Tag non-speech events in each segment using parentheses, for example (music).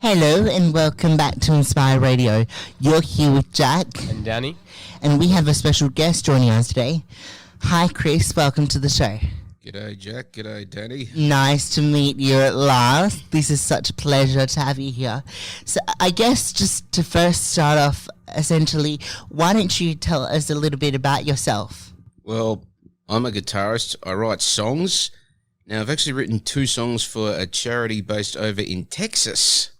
Hello and welcome back to Inspire Radio. You're here with Jack, And Danny? and we have a special guest joining us today. Hi, Chris. Welcome to the show. G'day, Jack. G'day, Danny. Nice to meet you at last. This is such a pleasure to have you here. So, I guess just to first start off, essentially, why don't you tell us a little bit about yourself? Well, I'm a guitarist. I write songs. Now, I've actually written two songs for a charity based over in Texas.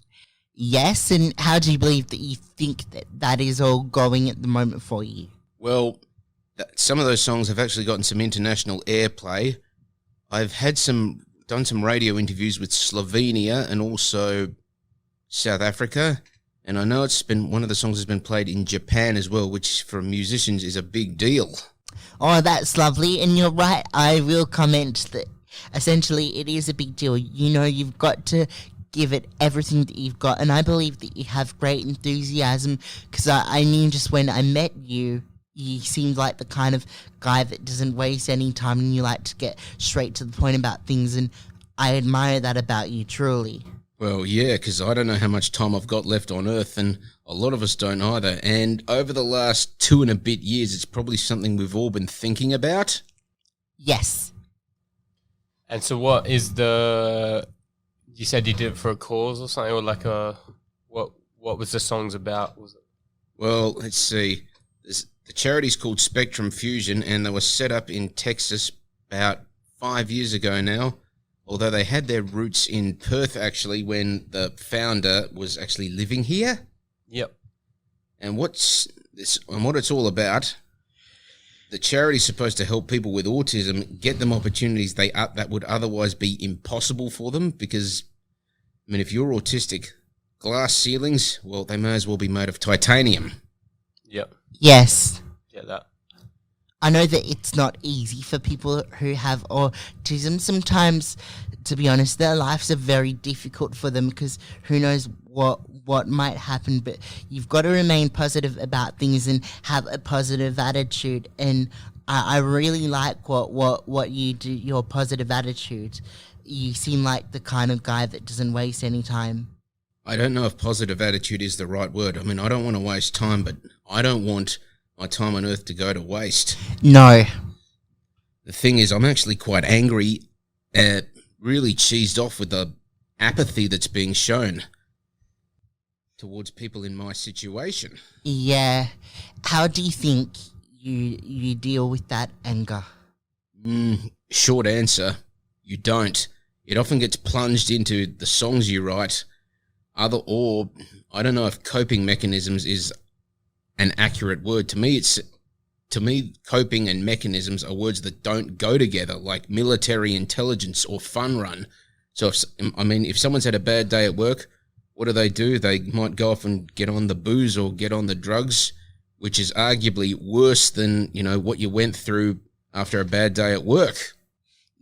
Yes, and how do you believe that you think that that is all going at the moment for you? Well, th- some of those songs have actually gotten some international airplay. I've had some done some radio interviews with Slovenia and also South Africa, and I know it's been one of the songs has been played in Japan as well, which for musicians is a big deal. Oh, that's lovely. And you're right. I will comment that essentially it is a big deal. You know, you've got to give it everything that you've got. And I believe that you have great enthusiasm because I, I knew just when I met you, you seemed like the kind of guy that doesn't waste any time and you like to get straight to the point about things. And I admire that about you, truly. Well, yeah, because I don't know how much time I've got left on Earth, and a lot of us don't either. And over the last two and a bit years, it's probably something we've all been thinking about. Yes. And so what is the you said you did it for a cause or something or like a what what was the songs about? Was it Well, let's see. This, the charity's called Spectrum Fusion, and they were set up in Texas about five years ago now. Although they had their roots in Perth, actually, when the founder was actually living here. Yep. And what's this? And what it's all about? The charity's supposed to help people with autism get them opportunities they uh, that would otherwise be impossible for them. Because, I mean, if you're autistic, glass ceilings, well, they may as well be made of titanium. Yep. Yes. Get that. I know that it's not easy for people who have autism. Sometimes, to be honest, their lives are very difficult for them because who knows what what might happen. But you've got to remain positive about things and have a positive attitude. And I, I really like what, what what you do. Your positive attitude. You seem like the kind of guy that doesn't waste any time. I don't know if positive attitude is the right word. I mean, I don't want to waste time, but I don't want my time on earth to go to waste. No. The thing is, I'm actually quite angry, uh, really cheesed off with the apathy that's being shown towards people in my situation. Yeah. How do you think you you deal with that anger? Mm, short answer, you don't. It often gets plunged into the songs you write. Other or I don't know if coping mechanisms is an accurate word. To me, it's to me coping and mechanisms are words that don't go together, like military intelligence or fun run. So if I mean, if someone's had a bad day at work, what do they do? They might go off and get on the booze or get on the drugs, which is arguably worse than you know what you went through after a bad day at work.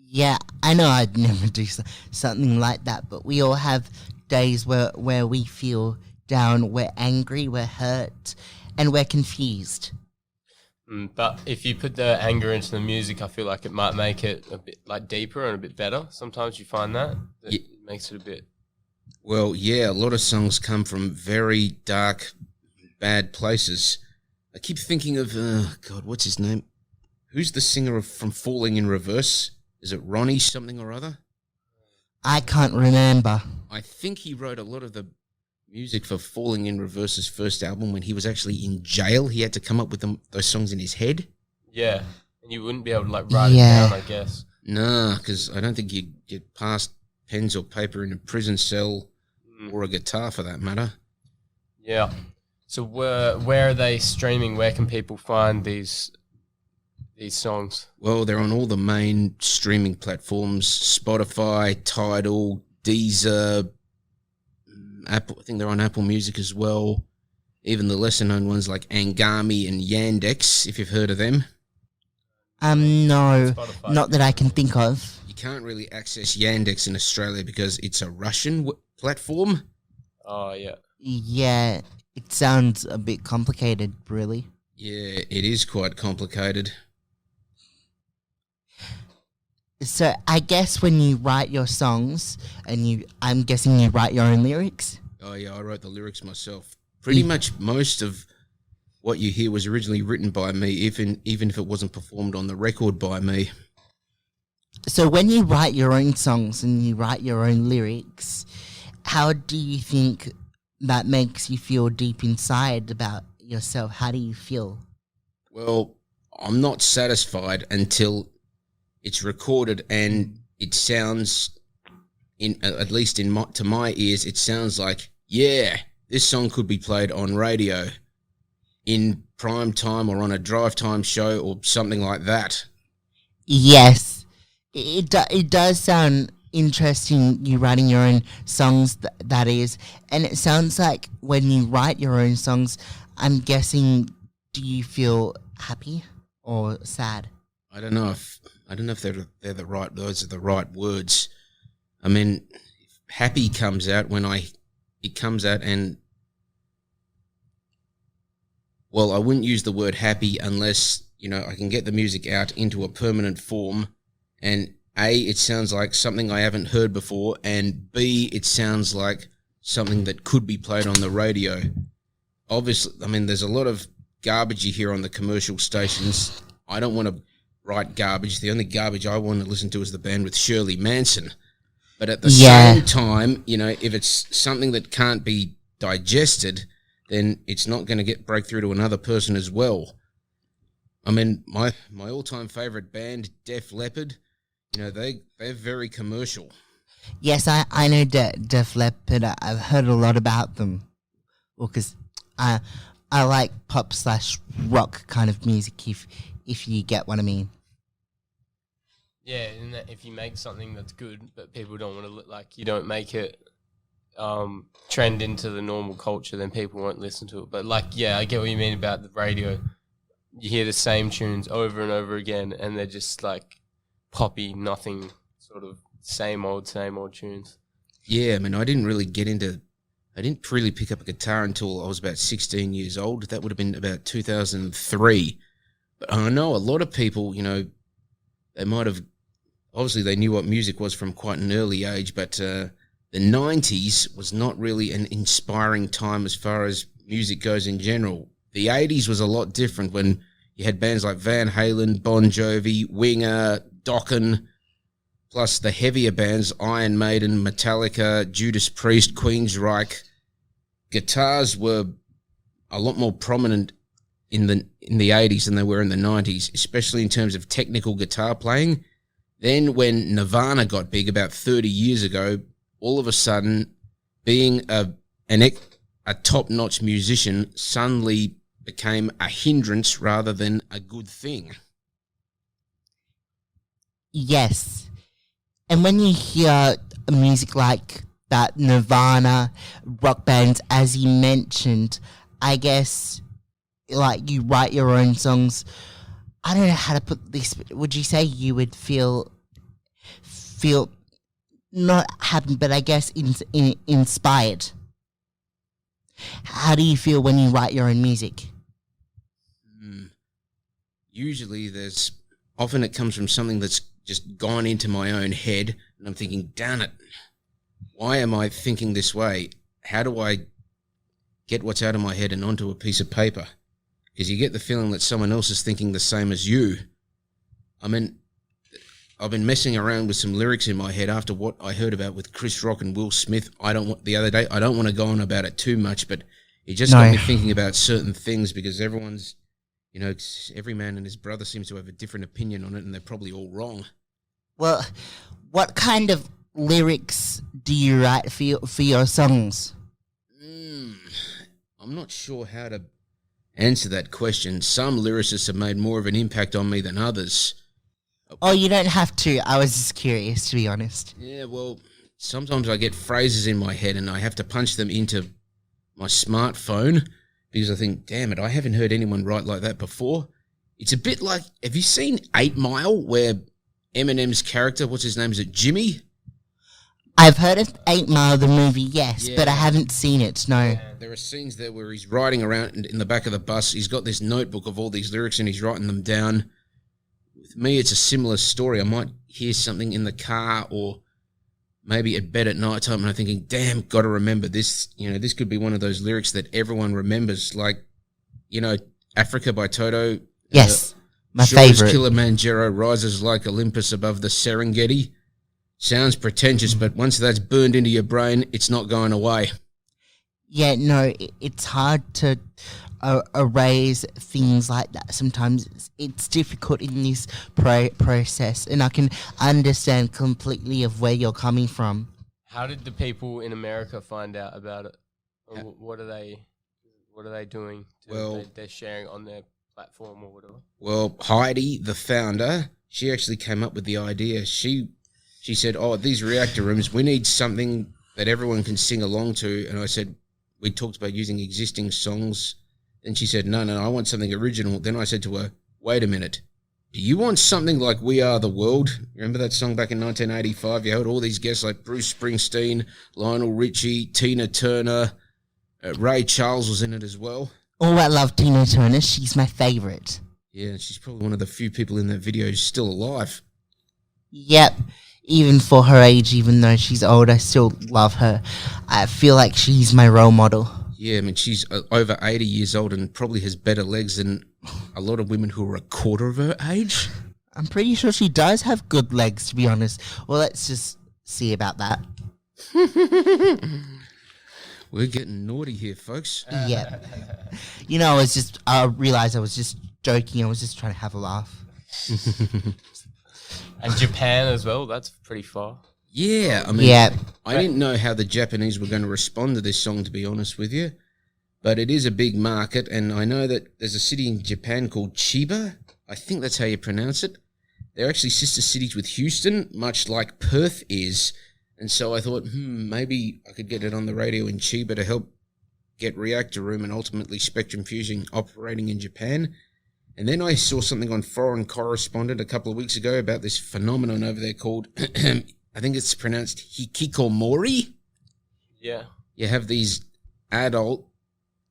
Yeah, I know I'd (laughs) never do so- something like that, but we all have days where where we feel down, we're angry, we're hurt, and we're confused. Mm, but if you put the anger into the music, I feel like it might make it a bit like deeper and a bit better. Sometimes you find that, that Ye- it makes it a bit. Well, yeah, a lot of songs come from very dark, bad places. I keep thinking of, uh, God, what's his name? Who's the singer of From Falling in Reverse? Is it Ronnie something or other? I can't remember. I think he wrote a lot of the music for Falling in Reverse's first album when he was actually in jail. He had to come up with them, those songs in his head. Yeah, and you wouldn't be able to like write Yeah. it down, I guess. Nah, because I don't think you'd get past pens or paper in a prison cell Mm. or a guitar for that matter. Yeah. So where where are they streaming? Where can people find these these songs? Well, they're on all the main streaming platforms Spotify, Tidal, Deezer, mm, Apple. I think they're on Apple Music as well. Even the lesser known ones like Anghami and Yandex, if you've heard of them. Um, no, Spotify. not that I can think of. You can't really access Yandex in Australia because it's a Russian w- platform. Oh yeah. Yeah, it sounds a bit complicated, really. Yeah, it is quite complicated. So I guess when you write your songs, and you, I'm guessing you write your own lyrics. Oh yeah, I wrote the lyrics myself. Pretty Mm. much most of what you hear was originally written by me, even even if it wasn't performed on the record by me. So when you write your own songs and you write your own lyrics, how do you think that makes you feel deep inside about yourself? How do you feel? Well, I'm not satisfied until it's recorded and it sounds in uh, at least in my, to my ears it sounds like yeah, this song could be played on radio in prime time or on a drive time show or something like that. Yes, it it, do, it does sound interesting. You writing your own songs, th- that is, and it sounds like when you write your own songs, I'm guessing, do you feel happy or sad? I don't know if I don't know if they're they're the right those are the right words. I mean, happy comes out when I it comes out and well, I wouldn't use the word happy unless you know I can get the music out into a permanent form, and a it sounds like something I haven't heard before, and b it sounds like something that could be played on the radio. Obviously, I mean, there's a lot of garbage you hear on the commercial stations. I don't want to write garbage. The only garbage I want to listen to is the band with Shirley Manson. But at the Yeah. same time, you know, if it's something that can't be digested, then it's not going to get break through to another person as well. I mean, my my all time favorite band, Def Leppard, you know, they they're very commercial. Yes, I, I know De- Def Leppard. I've heard a lot about them. Well, because I, I like pop slash rock kind of music, if, if you get what I mean. Yeah, and if you make something that's good, but people don't want to look like you don't make it um, trend into the normal culture, then people won't listen to it. But like, yeah, I get what you mean about the radio. You hear the same tunes over and over again, and they're just like poppy, nothing, sort of same old, same old tunes. Yeah, I mean, I didn't really get into. I didn't really pick up a guitar until I was about 16 years old. That would have been about 2003. But I know a lot of people, you know, they might have. Obviously, they knew what music was from quite an early age, but uh, the 90s was not really an inspiring time as far as music goes in general. The 80s was a lot different when you had bands like Van Halen, Bon Jovi, Winger, Dokken, plus the heavier bands Iron Maiden, Metallica, Judas Priest, Queensryche. Guitars were a lot more prominent in the in the 80s than they were in the 90s, especially in terms of technical guitar playing. Then when Nirvana got big about 30 years ago, all of a sudden being a an a top-notch musician suddenly became a hindrance rather than a good thing. Yes. And when you hear music like that, Nirvana, rock bands, as you mentioned, I guess, like, you write your own songs. I don't know how to put this, but would you say you would feel, feel, not happy, but I guess in, in, inspired? How do you feel when you write your own music? Mm. Usually, there's often it comes from something that's just gone into my own head, and I'm thinking, "Damn it, why am I thinking this way? How do I get what's out of my head and onto a piece of paper?" Because you get the feeling that someone else is thinking the same as you. I mean, I've been messing around with some lyrics in my head after what I heard about with Chris Rock and Will Smith. I don't want the other day. I don't want to go on about it too much, but it just got me thinking about certain things because everyone's, you know, it's, every man and his brother seems to have a different opinion on it, and they're probably all wrong. Well, what kind of lyrics do you write for your, for your songs? Mm, I'm not sure how to answer that question. Some lyricists have made more of an impact on me than others. Oh, you don't have to. I was just curious, to be honest. Yeah, well, sometimes I get phrases in my head and I have to punch them into my smartphone because I think, damn it, I haven't heard anyone write like that before. It's a bit like, have you seen Eight Mile where Eminem's character, what's his name, is it Jimmy? I've heard of Eight Mile, the movie, yes, but I haven't seen it, no. There are scenes there where he's riding around in- in the back of the bus. He's got this notebook of all these lyrics and he's writing them down. With me, it's a similar story. I might hear something in the car or maybe at bed at night time and I'm thinking, damn, got to remember this. You know, this could be one of those lyrics that everyone remembers, like, you know, Africa by Toto. Uh, yes, my Sure as favorite. Kilimanjaro rises like Olympus above the Serengeti. Sounds pretentious, but once that's burned into your brain, it's not going away. Yeah, no, i- it's hard to uh, erase things like that. Sometimes it's, it's difficult in this pro- process, and I can understand completely of where you're coming from. How did the people in America find out about it? Or wh- what are they? What are they doing? To, Well- they, they're sharing on their platform or whatever. Well, Heidi, the founder, she actually came up with the idea. She she said, "Oh, these reactor rooms, we need something that everyone can sing along to." And I said, "We talked about using existing songs." And she said, "No, no, I want something original." Then I said to her, "Wait a minute. Do you want something like We Are the World? Remember that song back in 1985? You had all these guests like Bruce Springsteen, Lionel Richie, Tina Turner, uh, Ray Charles was in it as well. Oh, I love Tina Turner. She's my favorite. Yeah, she's probably one of the few people in that video who's still alive. Yep. Even for her age, even though she's old, I still love her. I feel like she's my role model. Yeah, I mean, she's uh, over 80 years old and probably has better legs than a lot of women who are a quarter of her age. I'm pretty sure she does have good legs, to be honest. Well, let's just see about that. (laughs) We're getting naughty here, folks. Yep. you know, I was just, I realized I was just joking. I was just trying to have a laugh. (laughs) And Japan as well. That's pretty far. Yeah, I mean, Yeah. I didn't know how the Japanese were going to respond to this song, to be honest with you. But it is a big market, and I know that there's a city in Japan called Chiba. I think that's how you pronounce it. They're actually sister cities with Houston, much like Perth is. And so I thought, hmm, maybe I could get it on the radio in Chiba to help get Reactor Room and ultimately Spectrum Fusion operating in Japan. And then I saw something on Foreign Correspondent a couple of weeks ago about this phenomenon over there called, (clears throat) I think it's pronounced hikikomori. Yeah. You have these adult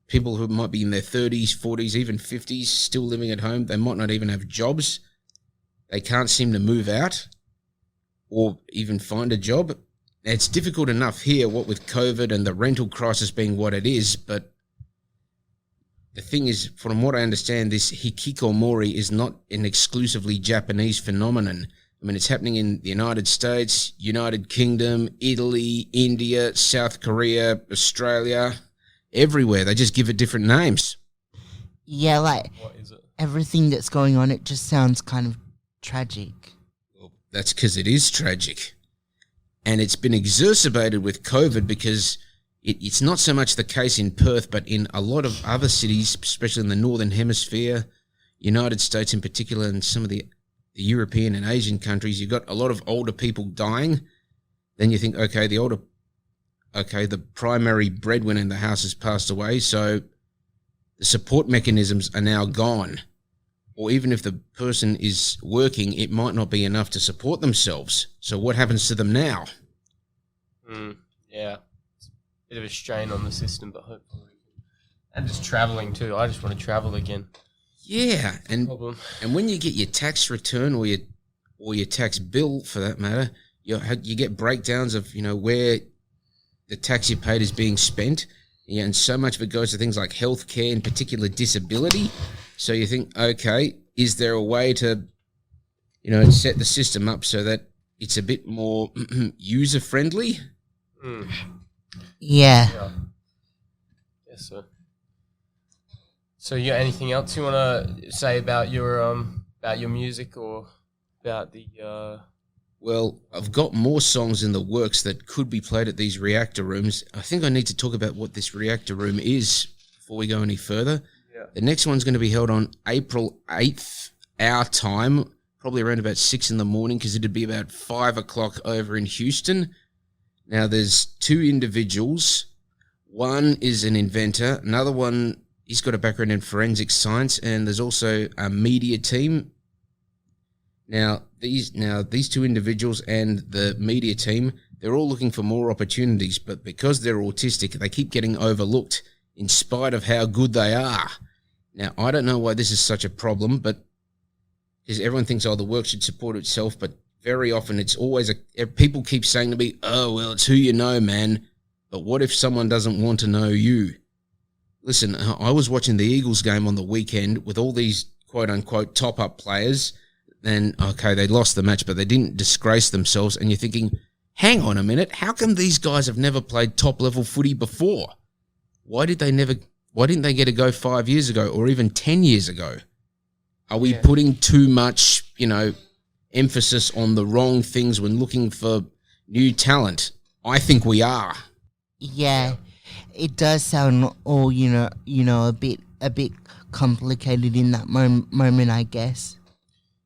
people who might be in their 30s, 40s, even 50s, still living at home. They might not even have jobs. They can't seem to move out or even find a job. It's difficult enough here, what with COVID and the rental crisis being what it is, but the thing is, from what I understand, this hikikomori is not an exclusively Japanese phenomenon. I mean, it's happening in the United States, United Kingdom, Italy, India, South Korea, Australia, everywhere. They just give it different names. Yeah, like What is it? everything that's going on, it just sounds kind of tragic. Well, that's because it is tragic. And it's been exacerbated with COVID because it, it's not so much the case in Perth, but in a lot of other cities, especially in the Northern Hemisphere, United States in particular, and some of the, the European and Asian countries, you've got a lot of older people dying. Then you think, okay, the older, okay, the primary breadwinner in the house has passed away, so the support mechanisms are now gone or even if the person is working, it might not be enough to support themselves. So what happens to them now? Mm, yeah. Bit of a strain on the system, but hopefully. we can- And just traveling too. I just want to travel again. Yeah, and Problem. (laughs) and when you get your tax return or your or your tax bill for that matter, you you get breakdowns of you know where the tax you paid is being spent. Yeah, and so much of it goes to things like healthcare, in particular disability. So you think, okay, is there a way to, you know, set the system up so that it's a bit more (clears throat) user friendly? Mm, Yeah. yeah. Yes, sir. So, you got anything else you want to say about your um about your music or about the uh Well, I've got more songs in the works that could be played at these reactor rooms. I think I need to talk about what this reactor room is before we go any further. Yeah. The next one's going to be held on April 8th, our time, probably around about 6 in the morning, because it'd be about 5 o'clock over in Houston. Now, there's two individuals. One is an inventor, another one, he's got a background in forensic science, and there's also a media team now these now these two individuals and the media team, they're all looking for more opportunities, but because they're autistic, they keep getting overlooked in spite of how good they are. Now I don't know why this is such a problem, but because everyone thinks oh the work should support itself, but very often it's always a eh, people keep saying to me, "Oh well, it's who you know, man." But what if someone doesn't want to know you? Listen, I was watching the Eagles game on the weekend with all these quote unquote top up players. Then okay, they lost the match, but they didn't disgrace themselves. And you're thinking, hang on a minute, how come these guys have never played top level footy before? Why did they never? Why didn't they get a go five years ago or even ten years ago? Are we Yeah. putting too much, you know, emphasis on the wrong things when looking for new talent? I think we are. Yeah, it does sound all you know, you know, a bit a bit complicated in that mom- moment, I guess.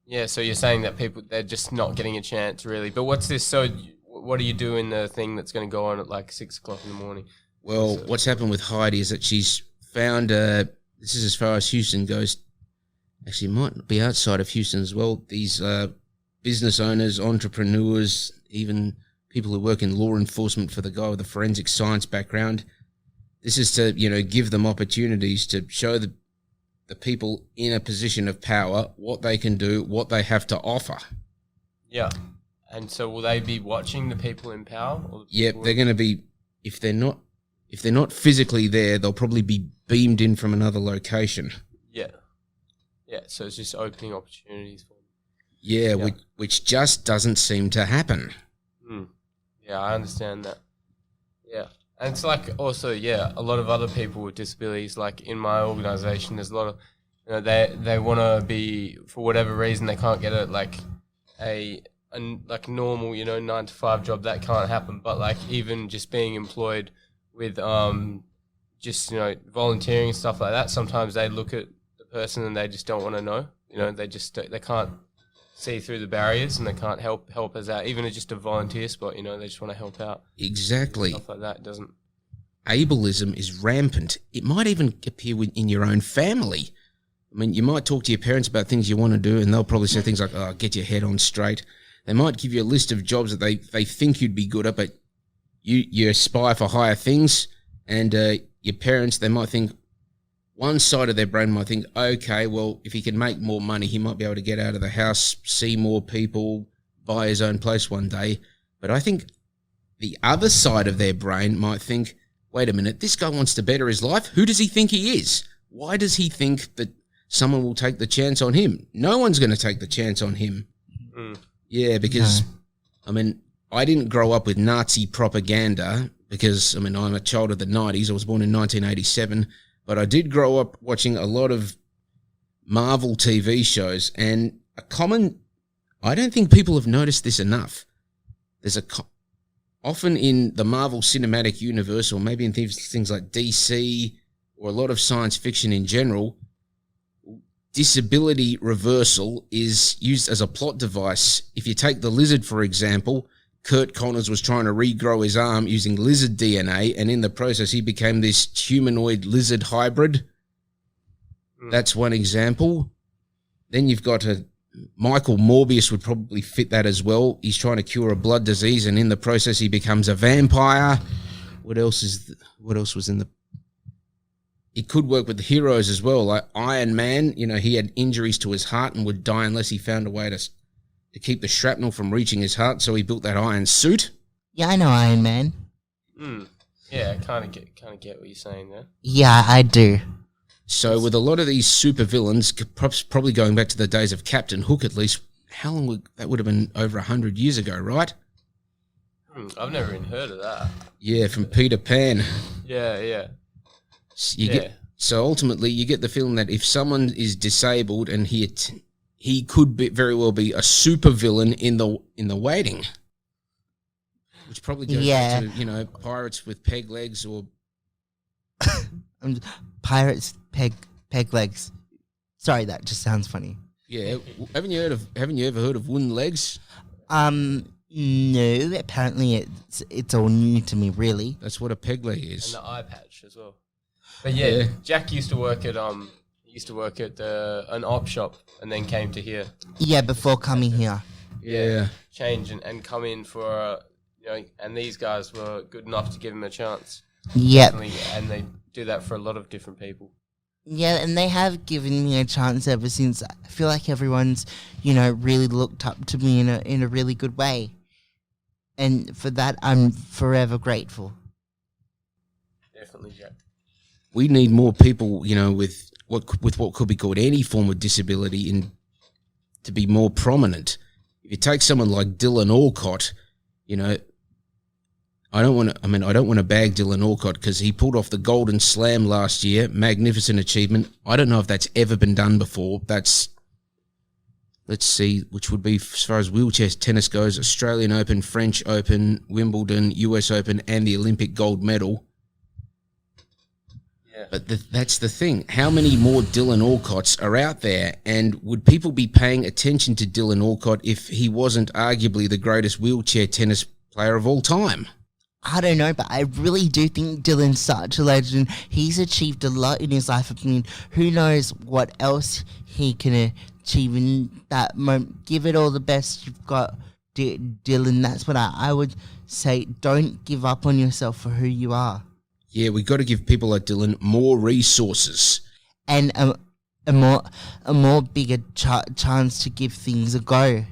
Yeah, so you're saying that people they're just not getting a chance really. But what's this? So what do you do in the thing that's going to go on at like six o'clock in the morning? Well, So- what's happened with Heidi is that she's found. Uh, this is as far as Houston goes. Actually, it might be outside of Houston as well. These uh, business owners, entrepreneurs, even people who work in law enforcement for the guy with a forensic science background. This is to you know give them opportunities to show the the people in a position of power what they can do, what they have to offer. Yeah, and so will they be watching the people in power? Or the Yep, they're going to be if they're not if they're not physically there, they'll probably be beamed in from another location. Yeah, yeah. So it's just opening opportunities for. Yeah, Yeah. Which, which just doesn't seem to happen. Hmm. Yeah, I understand that. Yeah. And it's like also, yeah, a lot of other people with disabilities, like in my organization, there's a lot of, you know, they they want to be for whatever reason they can't get a like a, a like normal, you know, nine to five job that can't happen. But like even just being employed with um, just you know volunteering and stuff like that, sometimes they look at the person and they just don't want to know. You know, they just they can't see through the barriers and they can't help help us out. Even just a volunteer spot, you know, they just want to help out. Exactly. Stuff like that doesn't. Ableism is rampant. It might even appear within your own family. I mean, you might talk to your parents about things you want to do, and they'll probably say things like, "Oh, get your head on straight." They might give you a list of jobs that they, they think you'd be good at, but you you aspire for higher things, and uh, your parents they might think one side of their brain might think, okay, well, if he can make more money, he might be able to get out of the house, see more people, buy his own place one day. But I think the other side of their brain might think, wait a minute, this guy wants to better his life. Who does he think he is? Why does he think that someone will take the chance on him? No one's going to take the chance on him. Mm. Yeah, because I mean, I didn't grow up with Nazi propaganda because I mean, I'm a child of the 90s. I was born in 1987, but I did grow up watching a lot of Marvel TV shows and a common I don't think people have noticed this enough. There's a often in the Marvel Cinematic Universe or maybe in things, things like DC or a lot of science fiction in general, disability reversal is used as a plot device. If you take the lizard, for example, Curt Connors was trying to regrow his arm using lizard DNA, and in the process, he became this humanoid lizard hybrid. Mm. That's one example. Then you've got a Michael Morbius would probably fit that as well. He's trying to cure a blood disease, and in the process, he becomes a vampire. What else is? th- what else was in the? It could work with the heroes as well, like Iron Man. You know, he had injuries to his heart and would die unless he found a way to to keep the shrapnel from reaching his heart. So he built that iron suit. Yeah, I know Iron Man. Mm. Yeah, kind of get kind of get what you're saying there. Yeah, I do. So with a lot of these super villains, perhaps probably going back to the days of Captain Hook, at least. How long would that would have been? Over a hundred years ago, right? Hmm, I've never even heard of that. Yeah, from Peter Pan. Yeah, yeah, S- You yeah. get so ultimately you get the feeling that if someone is disabled and he at- he could be, very well be a super villain in the in the waiting, which probably goes Yeah. back to you know pirates with peg legs or (laughs) pirates peg peg legs. Sorry, that just sounds funny. yeah. Haven't you heard of Haven't you ever heard of wooden legs? Um, no. Apparently, it's it's all new to me. Really. That's what a peg leg is. and the eye patch as well. But yeah, Yeah. Jack used to work at um he used to work at uh, an op shop and then came to here. Yeah, before coming here. Yeah. change and, and come in for uh, you know and these guys were good enough to give him a chance Yep. and they- and they do that for a lot of different people Yeah, and they have given me a chance ever since. I feel like everyone's, you know, really looked up to me in a in a really good way, and for that I'm forever grateful. Definitely, Jack. We need more people, you know, with what with what could be called any form of disability in to be more prominent. If you take someone like Dylan Alcott, you know, I don't want to. I mean, I don't want to bag Dylan Alcott because he pulled off the Golden Slam last year. Magnificent achievement. I don't know if that's ever been done before. That's let's see, which would be as far as wheelchair tennis goes: Australian Open, French Open, Wimbledon, U.S. Open, and the Olympic gold medal. Yeah. But the, that's the thing. How many more Dylan Alcotts are out there? And would people be paying attention to Dylan Alcott if he wasn't arguably the greatest wheelchair tennis player of all time? I don't know, but I really do think Dylan's such a legend. He's achieved a lot in his life. I mean, who knows what else he can achieve in that moment. Give it all the best you've got, D- Dylan. That's what I, I would say. Don't give up on yourself for who you are. Yeah, we got to give people like Dylan more resources. And a, a more a more bigger ch- chance to give things a go.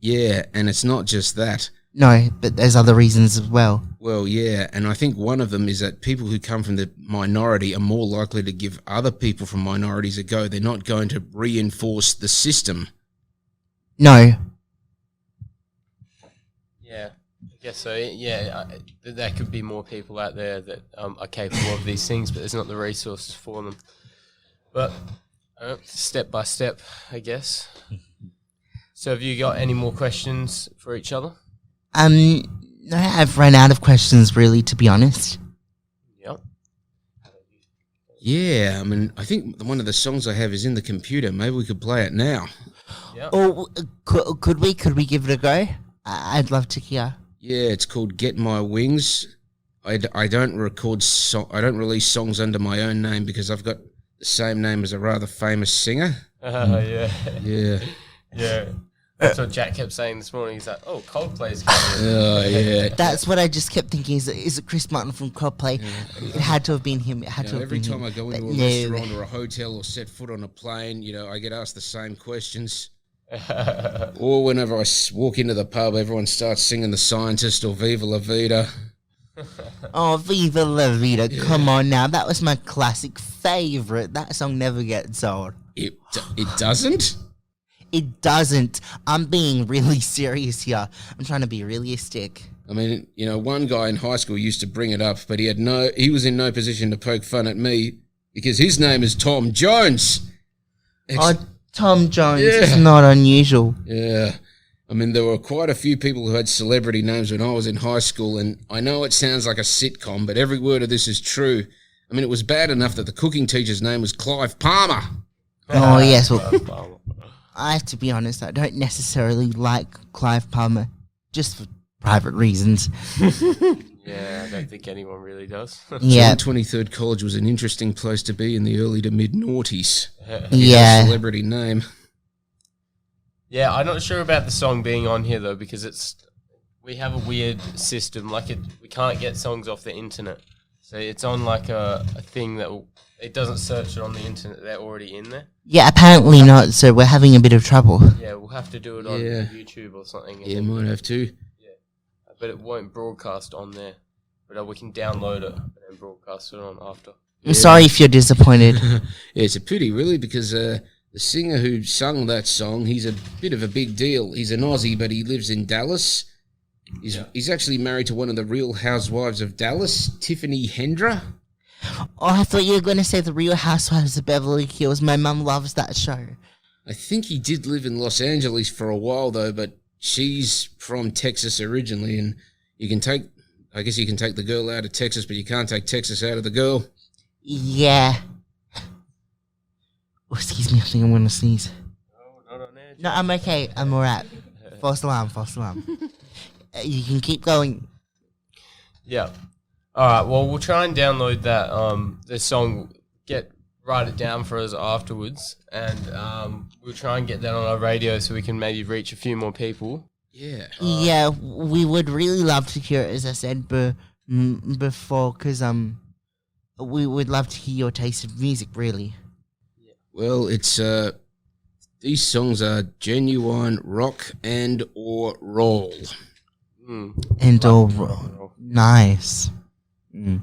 Yeah, and it's not just that. No, but there's other reasons as well. Well, yeah, and I think one of them is that people who come from the minority are more likely to give other people from minorities a go. They're not going to reinforce the system. No, Yeah, I guess so. Yeah, I, there could be more people out there that um, are capable of these things, but there's not the resources for them. But uh, step by step, I guess. So, have you got any more questions for each other? um, no, I've run out of questions. Really, to be honest. Yep. Yeah, I mean, I think one of the songs I have is in the computer. Maybe we could play it now. Yep. Oh, could, could we? Could we give it a go? I'd love to hear. Yeah, it's called Get My Wings. I, d- I don't record so- I don't release songs under my own name because I've got the same name as a rather famous singer. Uh, (laughs) yeah. Yeah. Yeah. That's what Jack kept saying this morning. He's like, "Oh, Coldplay's coming." (laughs) Oh yeah. That's what I just kept thinking. Is it, is it Chris Martin from Coldplay? It had to have been him. It had You to know, have every been time him. I go But into a no. restaurant or a hotel or set foot on a plane, you know, I get asked the same questions. Or whenever I walk into the pub, everyone starts singing "The Scientist" or "Viva La Vida." (laughs) Oh, Viva La Vida! Come on now, that was my classic favorite. That song never gets old. It it doesn't. It doesn't. I'm being really serious here. I'm trying to be realistic. I mean, you know, one guy in high school used to bring it up, but he had no, he was in no position to poke fun at me because his name is Tom Jones. Ex- Oh, Tom Jones is Yeah. not unusual. yeah. I mean, there were quite a few people who had celebrity names when I was in high school, and I know it sounds like a sitcom, but every word of this is true. I mean, it was bad enough that the cooking teacher's name was Clive Palmer. Oh ah, yes, well, (laughs) I have to be honest. I don't necessarily like Clive Palmer, just for private reasons. (laughs) yeah, I don't think anyone really does. (laughs) Yeah, John 23rd College was an interesting place to be in the early to mid noughties. yeah. Celebrity name. Yeah, I'm not sure about the song being on here though because it's we have a weird system. Like it, we can't get songs off the internet, so it's on like a, a thing that will, it doesn't search it on the internet. They're already in there. Yeah, apparently not. So we're having a bit of trouble. Yeah, we'll have to do it on Yeah. YouTube or something. and Yeah, then- might have to. But it won't broadcast on there. But uh, we can download it and then broadcast it on after. I'm sorry if you're disappointed. (laughs) Yeah, it's a pity, really, because uh, the singer who sung that song, he's a bit of a big deal. He's an Aussie, but he lives in Dallas. He's, he's actually married to one of the real housewives of Dallas, Tiffany Hendra. oh, I thought you were going to say the Real Housewives of Beverly Hills. My mum loves that show. I think he did live in Los Angeles for a while, though, but she's from Texas originally, and you can take, I guess you can take the girl out of Texas, but you can't take Texas out of the girl. Yeah. Oh, excuse me, I think I'm going to sneeze. No, not on there. No, I'm okay. I'm alright. False alarm, false alarm. Uh, (laughs) you can keep going. Yeah. All right. Well, we'll try and download that um the song. Get write it down for us afterwards, and um we'll try and get that on our radio so we can maybe reach a few more people. Yeah. yeah, we would really love to hear it, as I said be- mm, before, because, um, we would love to hear your taste of music. Really, Well, it's uh, these songs are genuine rock and or roll. Mm. and all All nice. Mm.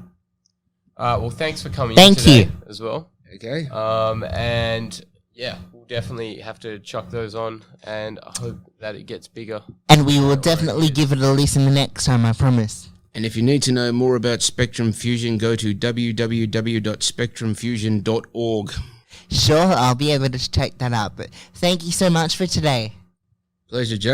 right. Well, thanks for coming. Thank in today you. as well. Okay. Um, and yeah, we'll definitely have to chuck those on, and I hope that it gets bigger. And we will definitely give it a listen the next time. I promise. And if you need to know more about Spectrum Fusion, go to www.spectrumfusion.org. Sure, I'll be able to check that out. But thank you so much for today. Pleasure, Jack.